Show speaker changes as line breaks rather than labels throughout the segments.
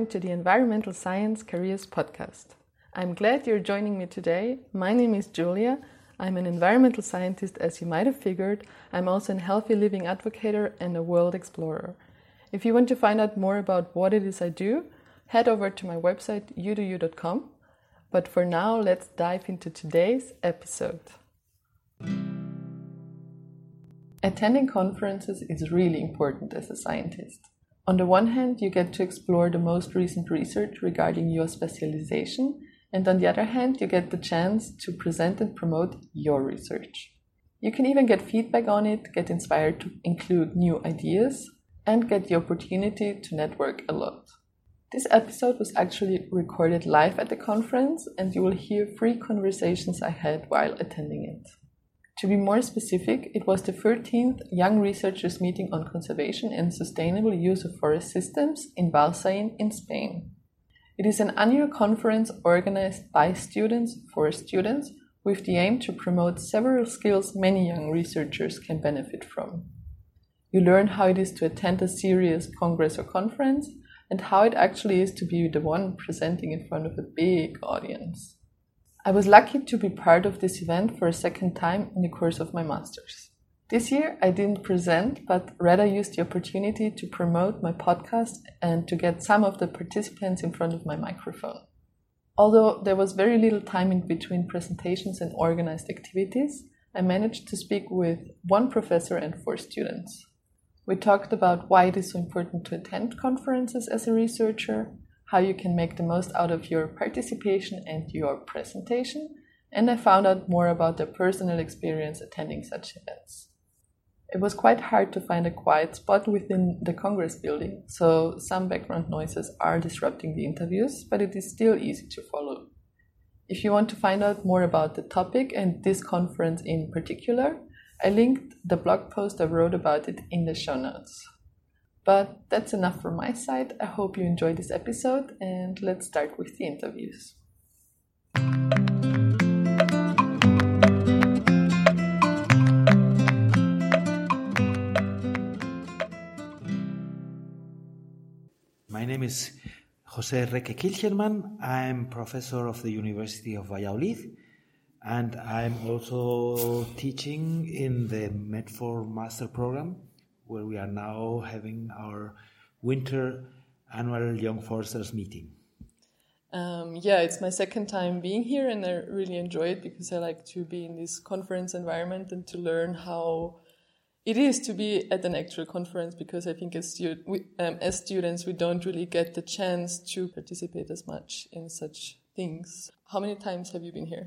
Welcome to the Environmental Science Careers Podcast. I'm glad you're joining me today. My name is Julia. I'm an environmental scientist, as you might have figured. I'm also a healthy living advocate and a world explorer. If you want to find out more about what it is I do, head over to my website, youdoyou.com. But for now, let's dive into today's episode. Attending conferences is really important as a scientist. On the one hand, you get to explore the most recent research regarding your specialization, and on the other hand, you get the chance to present and promote your research. You can even get feedback on it, get inspired to include new ideas, and get the opportunity to network a lot. This episode was actually recorded live at the conference, and you will hear three conversations I had while attending it. To be more specific, it was the 13th Young Researchers Meeting on Conservation and Sustainable Use of Forest Systems in Valsaín in Spain. It is an annual conference organized by students for students with the aim to promote several skills many young researchers can benefit from. You learn how it is to attend a serious congress or conference and how it actually is to be the one presenting in front of a big audience. I was lucky to be part of this event for a second time in the course of my master's. This year I didn't present, but rather used the opportunity to promote my podcast and to get some of the participants in front of my microphone. Although there was very little time in between presentations and organized activities, I managed to speak with one professor and four students. We talked about why it is so important to attend conferences as a researcher, how you can make the most out of your participation and your presentation, and I found out more about their personal experience attending such events. It was quite hard to find a quiet spot within the Congress building, so some background noises are disrupting the interviews, but it is still easy to follow. If you want to find out more about the topic and this conference in particular, I linked the blog post I wrote about it in the show notes. But that's enough from my side. I hope you enjoyed this episode and let's start with the interviews.
My name is Jose Reque Kilchenmann. I'm professor of the University of Valladolid and I'm also teaching in the Medfor Master Program, where we are now having our winter annual Young Foresters meeting.
Um, yeah, it's my second time being here, and I really enjoy it because I like to be in this conference environment and to learn how it is to be at an actual conference. Because I think as, stu- we, um, as students, we don't really get the chance to participate as much in such things. How many times have you been here?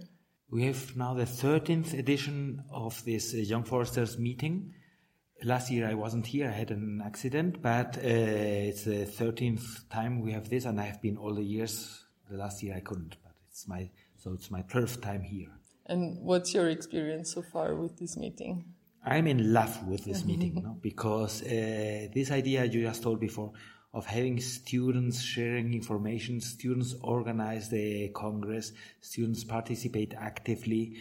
We have now the 13th edition of this uh, Young Foresters meeting. Last year I wasn't here, I had an accident, but uh, it's the 13th time we have this, and I have been all the years. The last year I couldn't, but it's my so it's my 12th time here.
And what's your experience so far with this meeting?
I'm in love with this meeting no? because uh, this idea you just told before of having students sharing information, students organize the Congress, students participate actively.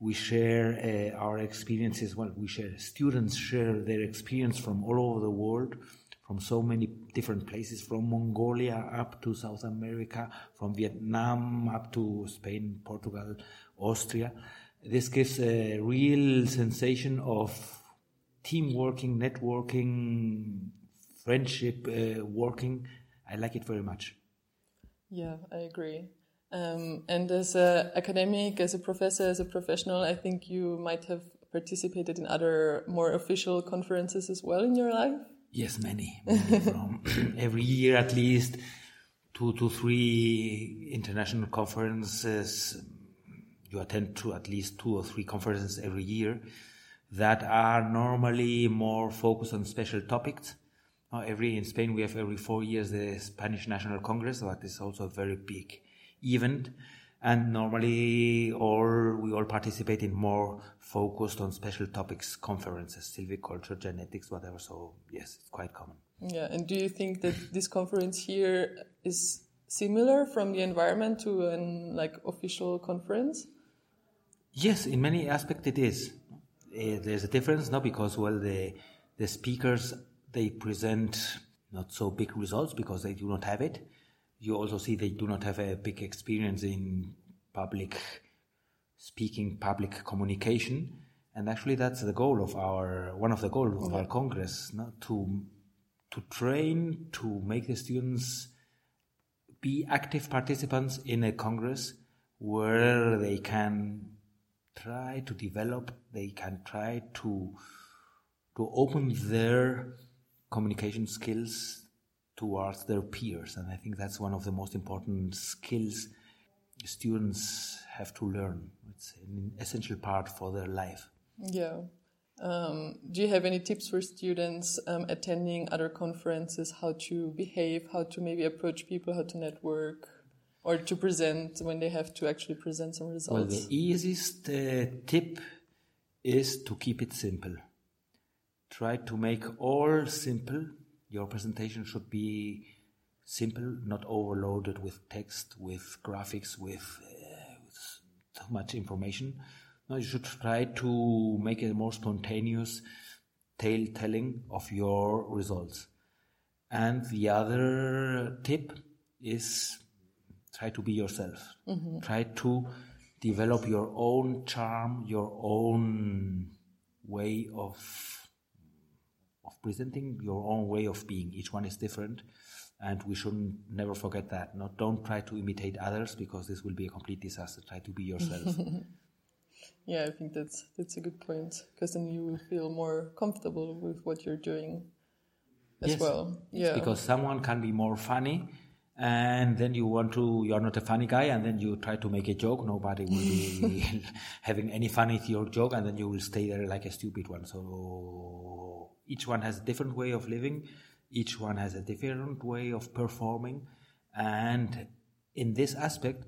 We share uh, our experiences. Well, we share, students share their experience from all over the world, from so many different places, from Mongolia up to South America, from Vietnam up to Spain, Portugal, Austria. This gives a real sensation of team working, networking, friendship uh, working. I like it very much.
Yeah, I agree. Um, and as an academic, as a professor, as a professional, I think you might have participated in other more official conferences as well in your life.
Yes, many. many from every year, at least two to three international conferences. You attend to at least two or three conferences every year that are normally more focused on special topics uh, every in Spain we have every four years the Spanish National Congress, that is also very big event. And normally, all we all participate in more focused on special topics conferences, silviculture, genetics, whatever. So yes, it's quite common.
Yeah, and do you think that this conference here is similar from the environment to an like official conference?
Yes, in many aspects it is. Uh, there's a difference, no, because well the the speakers they present not so big results because they do not have it. You also see they do not have a big experience in public speaking, public communication. And actually, that's the goal of our one of the goals of our congress, not to to train to make the students be active participants in a congress where they can try to develop, they can try to to open their communication skills towards their peers. And I think that's one of the most important skills students have to learn. It's an essential part for their life.
Yeah. Um, do you have any tips for students um, attending other conferences, how to behave, how to maybe approach people, how to network, or to present when they have to actually present some results?
Well, the easiest uh, tip is to keep it simple. Try to make all simple. Your presentation should be simple, not overloaded with text, with graphics, with, uh, with too much information no, you should try to make a more spontaneous tale telling of your results. And the other tip is try to be yourself. Mm-hmm. Try to develop your own charm, your own way of of presenting, your own way of being. Each one is different, and we should never forget that. Not don't try to imitate others because this will be a complete disaster. Try to be yourself.
Yeah, I think that's that's a good point because then you will feel more comfortable with what you're doing as
yes.
well. Yeah,
because someone can be more funny, and then you want to you're not a funny guy, and then you try to make a joke. Nobody will be having any fun with your joke, and then you will stay there like a stupid one. So each one has a different way of living. Each one has a different way of performing, and in this aspect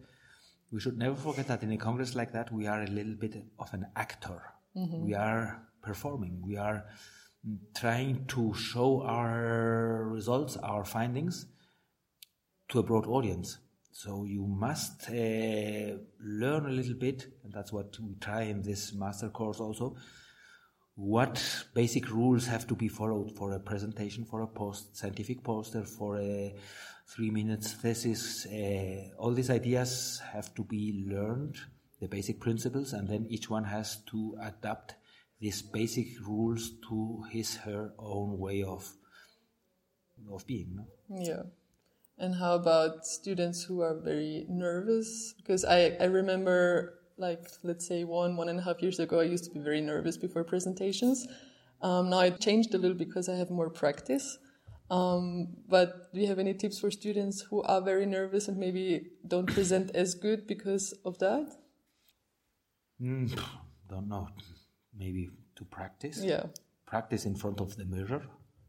we should never forget that in a congress like that, we are a little bit of an actor. Mm-hmm. We are performing. We are trying to show our results, our findings to a broad audience. So you must uh, learn a little bit, and that's what we try in this master course also. What basic rules have to be followed for a presentation, for a post, scientific poster, for a three minutes thesis. Uh, all these ideas have to be learned, the basic principles, and then each one has to adapt these basic rules to his her own way of of being. No?
Yeah. And how about students who are very nervous? Because I, I remember, like, let's say one, one and a half years ago, I used to be very nervous before presentations. Um, now it changed a little because I have more practice. Um, but do you have any tips for students who are very nervous and maybe don't present as good because of that?
Mm, don't know. Maybe to practice.
Yeah.
Practice in front of the mirror.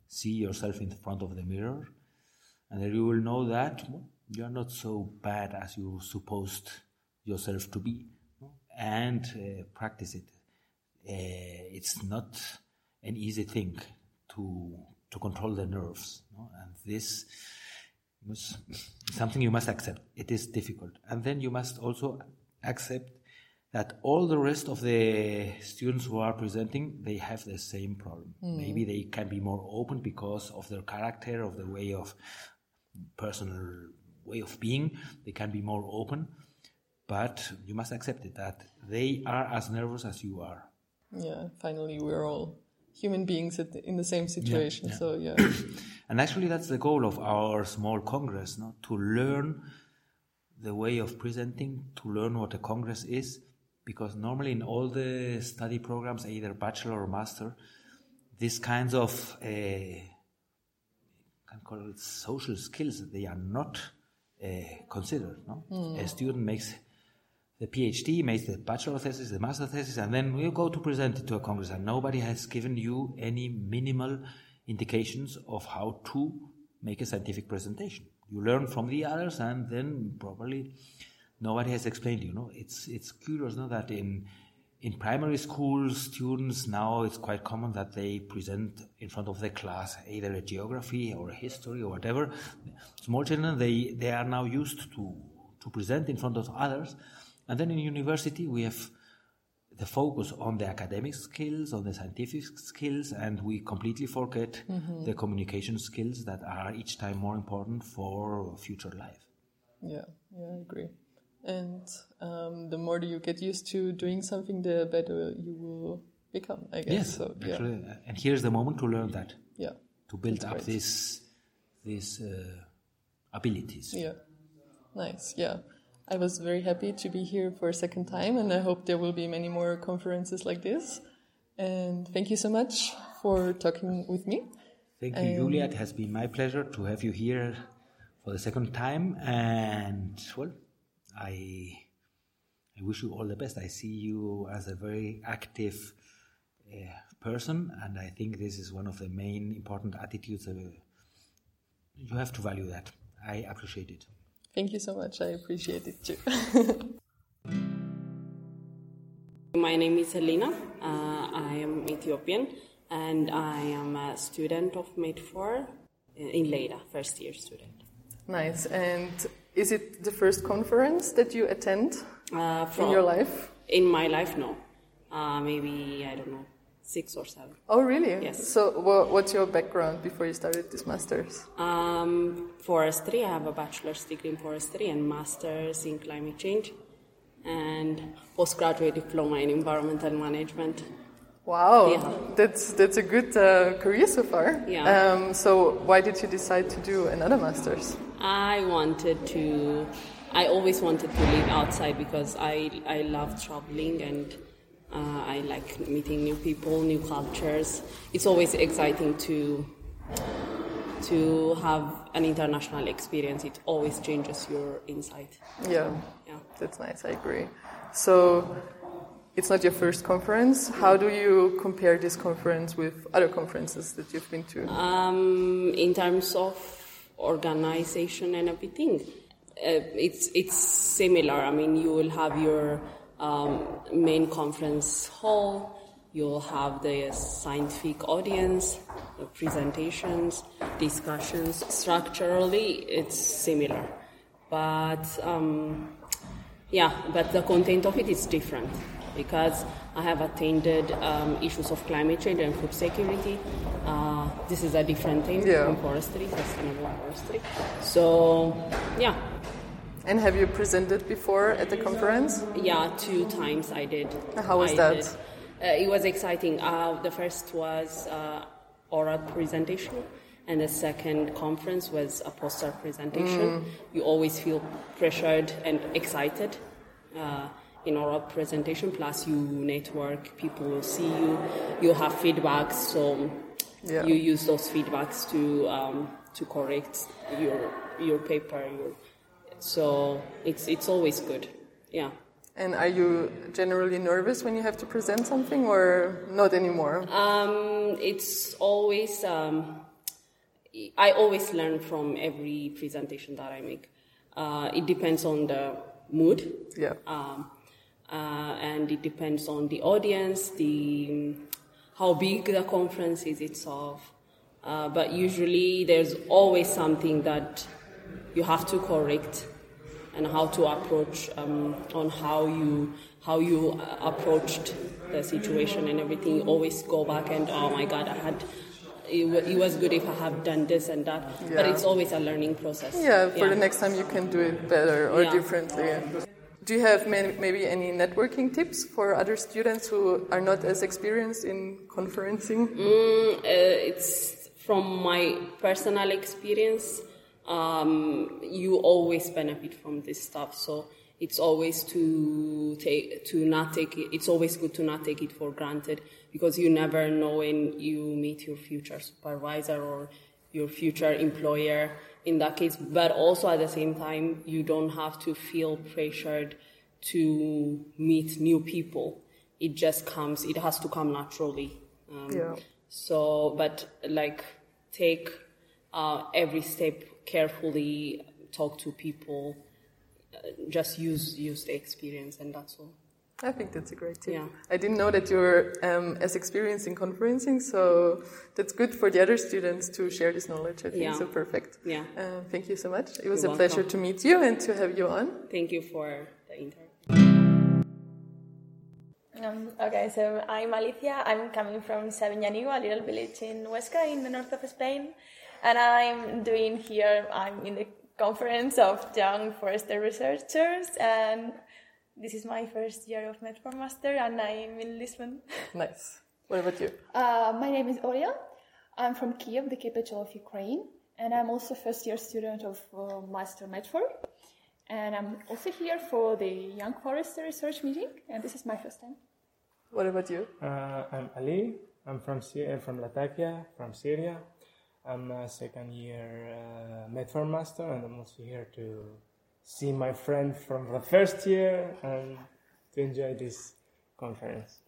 See yourself in front of the mirror. And then you will know that you are not so bad as you supposed yourself to be. And uh, practice it. Uh, it's not an easy thing to to control the nerves. No? And this is something you must accept. It is difficult. And then you must also accept that all the rest of the students who are presenting, they have the same problem. Mm. Maybe they can be more open because of their character, of the way of personal way of being. They can be more open, but you must accept it that they are as nervous as you are.
Yeah, finally, we're all human beings in the same situation. Yeah, yeah. So yeah.
and actually, that's the goal of our small congress, no? to learn the way of presenting, to learn what a congress is, because normally in all the study programs, either bachelor or master, these kinds of uh, can call it social skills, they are not uh, considered. No? Mm. A student makes the PhD, makes the bachelor thesis, the master thesis, and then you go to present it to a congress, and nobody has given you any minimal indications of how to make a scientific presentation. You learn from the others, and then probably nobody has explained you. Know, it's it's curious, no, that in in primary school, students now it's quite common that they present in front of the class either a geography or a history or whatever. Small children they they are now used to to present in front of others and then in university, we have the focus on the academic skills, on the scientific skills, and we completely forget mm-hmm. the communication skills that are each time more important for future life.
Yeah, yeah, I agree. And um, the more you get used to doing something, the better you will become. I guess.
Yes,
so,
actually, yeah. and here's the moment to learn that.
Yeah.
To build That's up these these uh, abilities.
Yeah. Nice. Yeah. I was very happy to be here for a second time, and I hope there will be many more conferences like this. And thank you so much for talking with me.
Thank you, Julia. It has been my pleasure to have you here for the second time. And well, I I wish you all the best. I see you as a very active uh, person, and I think this is one of the main important attitudes. Uh, you have to value that. I appreciate it.
Thank you so much. I appreciate it too.
My name is Helena. Uh, I am Ethiopian and I am a student of Medfor in Lleida, first year student.
Nice. And is it the first conference that you attend uh, in your life?
In my life, no. Uh, maybe, I don't know, six or seven.
Oh, really?
Yes.
So, what's your background before you started this master's?
Um, forestry. I have a bachelor's degree in forestry and master's in climate change, and postgraduate diploma in environmental management.
Wow, yeah. that's that's a good uh, career so far.
Yeah.
Um, so, why did you decide to do another master's?
I wanted to. I always wanted to live outside because I I love traveling and uh, I like meeting new people, new cultures. It's always exciting to to have an international experience. It always changes your insight.
Yeah, yeah, that's nice. I agree. So it's not your first conference. How do you compare this conference with other conferences that you've been to?
Um, in terms of organization and everything, uh, it's it's similar. I mean, you will have your um, main conference hall. You'll have the scientific audience, the presentations, discussions. Structurally, it's similar, but um, yeah, but the content of it is different because I have attended um, issues of climate change and food security. Uh, this is a different thing
yeah.
from forestry, sustainable forestry. So, yeah,
and have you presented before at the conference?
Yeah, two times I did.
How was I that?
Uh, it was exciting. Uh, the first was uh, oral presentation, and the second conference was a poster presentation. Mm. You always feel pressured and excited uh, in oral presentation. Plus, you network. People will see you. You have feedback. so yeah. you use those feedbacks to um, to correct your your paper. Your so it's it's always good. Yeah.
And are you generally nervous when you have to present something, or not anymore?
Um, it's always. Um, I always learn from every presentation that I make. Uh, it depends on the mood.
Yeah.
Um, uh, and it depends on the audience, the how big the conference is itself. Uh, but usually, there's always something that you have to correct and how to approach um, on how you how you uh, approached the situation and everything. You always go back and oh my god, I had. It, it was good if I have done this and that, yeah. but it's always a learning process.
Yeah, for yeah. the next time you can do it better or yeah. differently. Do you have maybe any networking tips for other students who are not as experienced in conferencing?
Mm, uh, it's from my personal experience um, you always benefit from this stuff. So it's always to take to not take it. It's always good to not take it for granted because you never know when you meet your future supervisor or your future employer in that case. But also at the same time, you don't have to feel pressured to meet new people. It just comes. It has to come naturally.
Um, yeah.
So, but like take uh, every step carefully talk to people, uh, just use use the experience, and that's all.
I think that's a great tip.
Yeah.
I didn't know that you're um, as experienced in conferencing, so that's good for the other students to share this knowledge. I think
yeah.
so perfect.
Yeah.
Uh, thank you so much. It was
You're
a
welcome.
pleasure to meet you and to have you on.
Thank you for the interview.
Um, okay, so I'm Alicia. I'm coming from Sabiñánigo, a little village in Huesca, in the north of Spain, and I'm doing here. I'm in the conference of young forester researchers, and this is my first year of Medfor Master, and I'm in Lisbon.
Nice. What about you?
Uh, my name is Olia. I'm from Kiev, the capital of Ukraine, and I'm also first year student of uh, Master Medfor. And I'm also here for the Young Forester Research Meeting, and this is my first time.
What about you?
Uh, I'm Ali. I'm from Syria, from Latakia, from Syria. I'm a second year uh, Medfor Master, and I'm also here to see my friend from the first year and to enjoy this conference.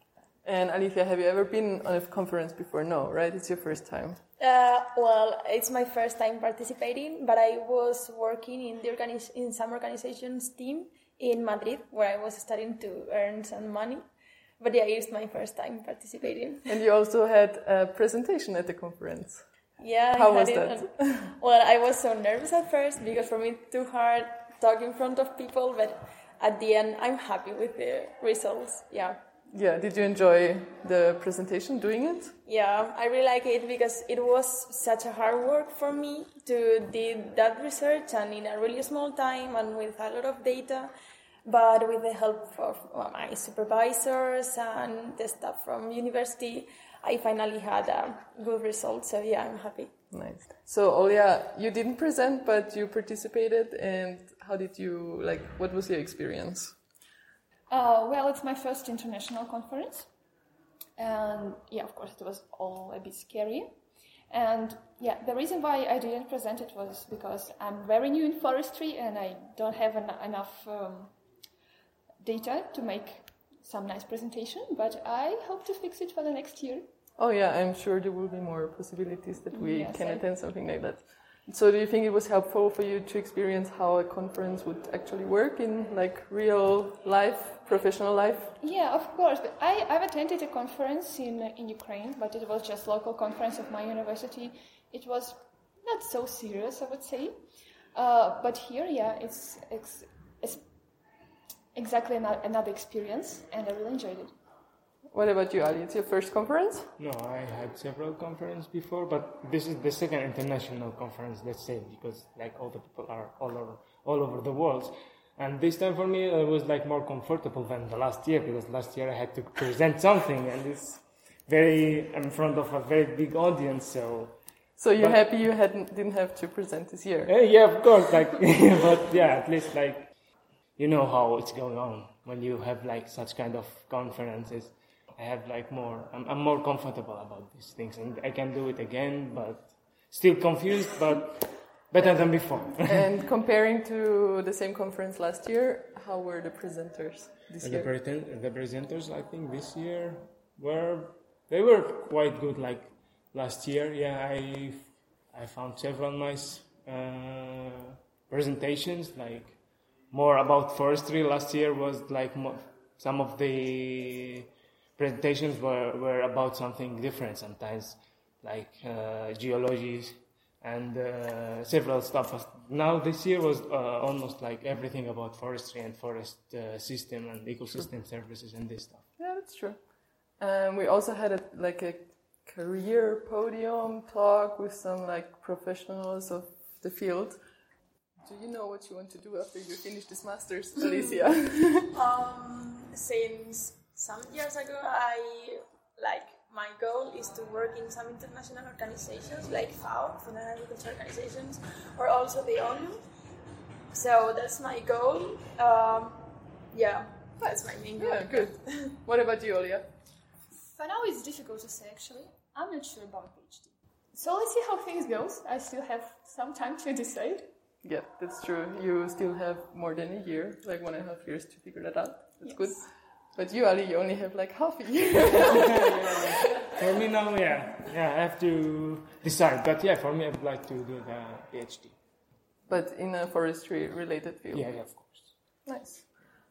And Alicia, have you ever been on a conference before? No, right? It's your first time.
Uh, well, it's my first time participating, but I was working in the organiz- in some organizations team in Madrid where I was studying to earn some money. But yeah, it's my first time participating.
And you also had a presentation at the conference.
Yeah.
How
I
was that?
it on- well, I was so nervous at first because for me it's too hard talk in front of people, but at the end I'm happy with the results. Yeah.
Yeah, did you enjoy the presentation doing it?
Yeah, I really like it because it was such a hard work for me to do that research and in a really small time and with a lot of data. But with the help of my supervisors and the staff from university, I finally had a good result. So yeah, I'm happy.
Nice. So, Olia, you didn't present, but you participated. And how did you, like, what was your experience?
Uh, well, it's my first international conference, and yeah, of course, it was all a bit scary. And yeah, the reason why I didn't present it was because I'm very new in forestry and I don't have en- enough um, data to make some nice presentation. But I hope to fix it for the next year.
Oh, yeah, I'm sure there will be more possibilities that we
Yes,
can
I-
attend something like that. So, do you think it was helpful for you to experience how a conference would actually work in like real life, professional life?
Yeah, of course. But I, I've attended a conference in in Ukraine, but it was just local conference of my university. It was not so serious, I would say. Uh, but here, yeah, it's, it's, it's exactly another experience, and I really enjoyed it.
What about you, Ali? It's your first conference?
No, I had several conferences before, but this is the second international conference, let's say, because like all the people are all over, all over the world. And this time for me, it was like more comfortable than the last year, because last year I had to present something, and it's very in front of a very big audience, so
So you're
But-
happy you hadn't didn't have to present this year?
Eh, yeah, of course. Like, but yeah, at least like you know how it's going on when you have like such kind of conferences. I have like more. I'm, I'm more comfortable about these things, and I can do it again. But still confused, but better than before.
and comparing to the same conference last year, how were the presenters this
the,
year?
present, the presenters, I think this year were they were quite good. Like last year, yeah, I I found several nice uh, presentations. Like more about forestry. Last year was like some of the presentations were were about something different. Sometimes like uh, geology and uh, several stuff. Now this year was uh, almost like everything about forestry and forest uh, system and ecosystem services and this stuff.
Yeah, that's true. Um, we also had a, like a career podium talk with some like professionals of the field. Do you know what you want to do after you finish this master's, Alicia?
Um, since some years ago, I like my goal is to work in some international organizations like FAO, Food and Agriculture Organizations, or also the ONU. So that's my goal. Um, yeah, that's my main goal.
yeah, good. What about you, Olia?
For now, it's difficult to say actually. I'm not sure about PhD. So let's see how things goes. I still have some time to decide.
Yeah, that's true. You still have more than a year, like one and a half years to figure that out. That's good. But you, Ali, you only have like half a year.
For me now, yeah, yeah, I have to decide. But yeah, for me, I would like to do the PhD.
but in a forestry related field.
Yeah, yeah, of course.
Nice.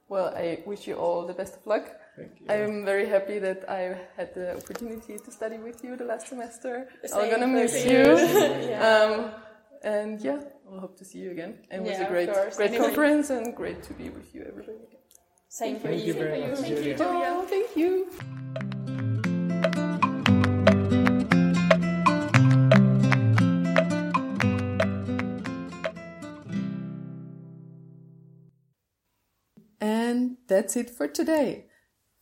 Well, I wish you all the best of luck.
Thank you.
I'm very happy that I had the opportunity to study with you the last semester. I'm gonna miss
me.
you.
Yeah.
Um, and yeah, we'll hope to see you again. And it was
Yeah,
a great, great
Anyway.
conference and great to be with you, everybody.
Same for
Thank you very much,
Thank you,
Julia.
Julia.
Oh, thank you. And that's it for today.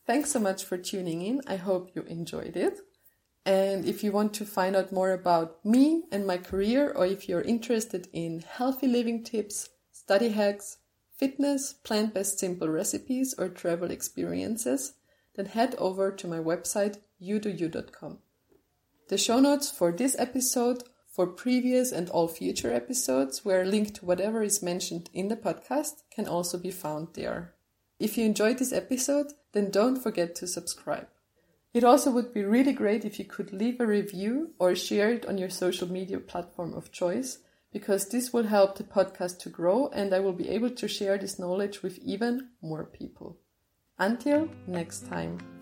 Thanks so much for tuning in. I hope you enjoyed it. And if you want to find out more about me and my career, or if you're interested in healthy living tips, study hacks, fitness, plant based simple recipes, or travel experiences, then head over to my website, youdoyou.com. The show notes for this episode, for previous and all future episodes, where a link to whatever is mentioned in the podcast can also be found there. If you enjoyed this episode, then don't forget to subscribe. It also would be really great if you could leave a review or share it on your social media platform of choice, because this will help the podcast to grow and I will be able to share this knowledge with even more people. Until next time.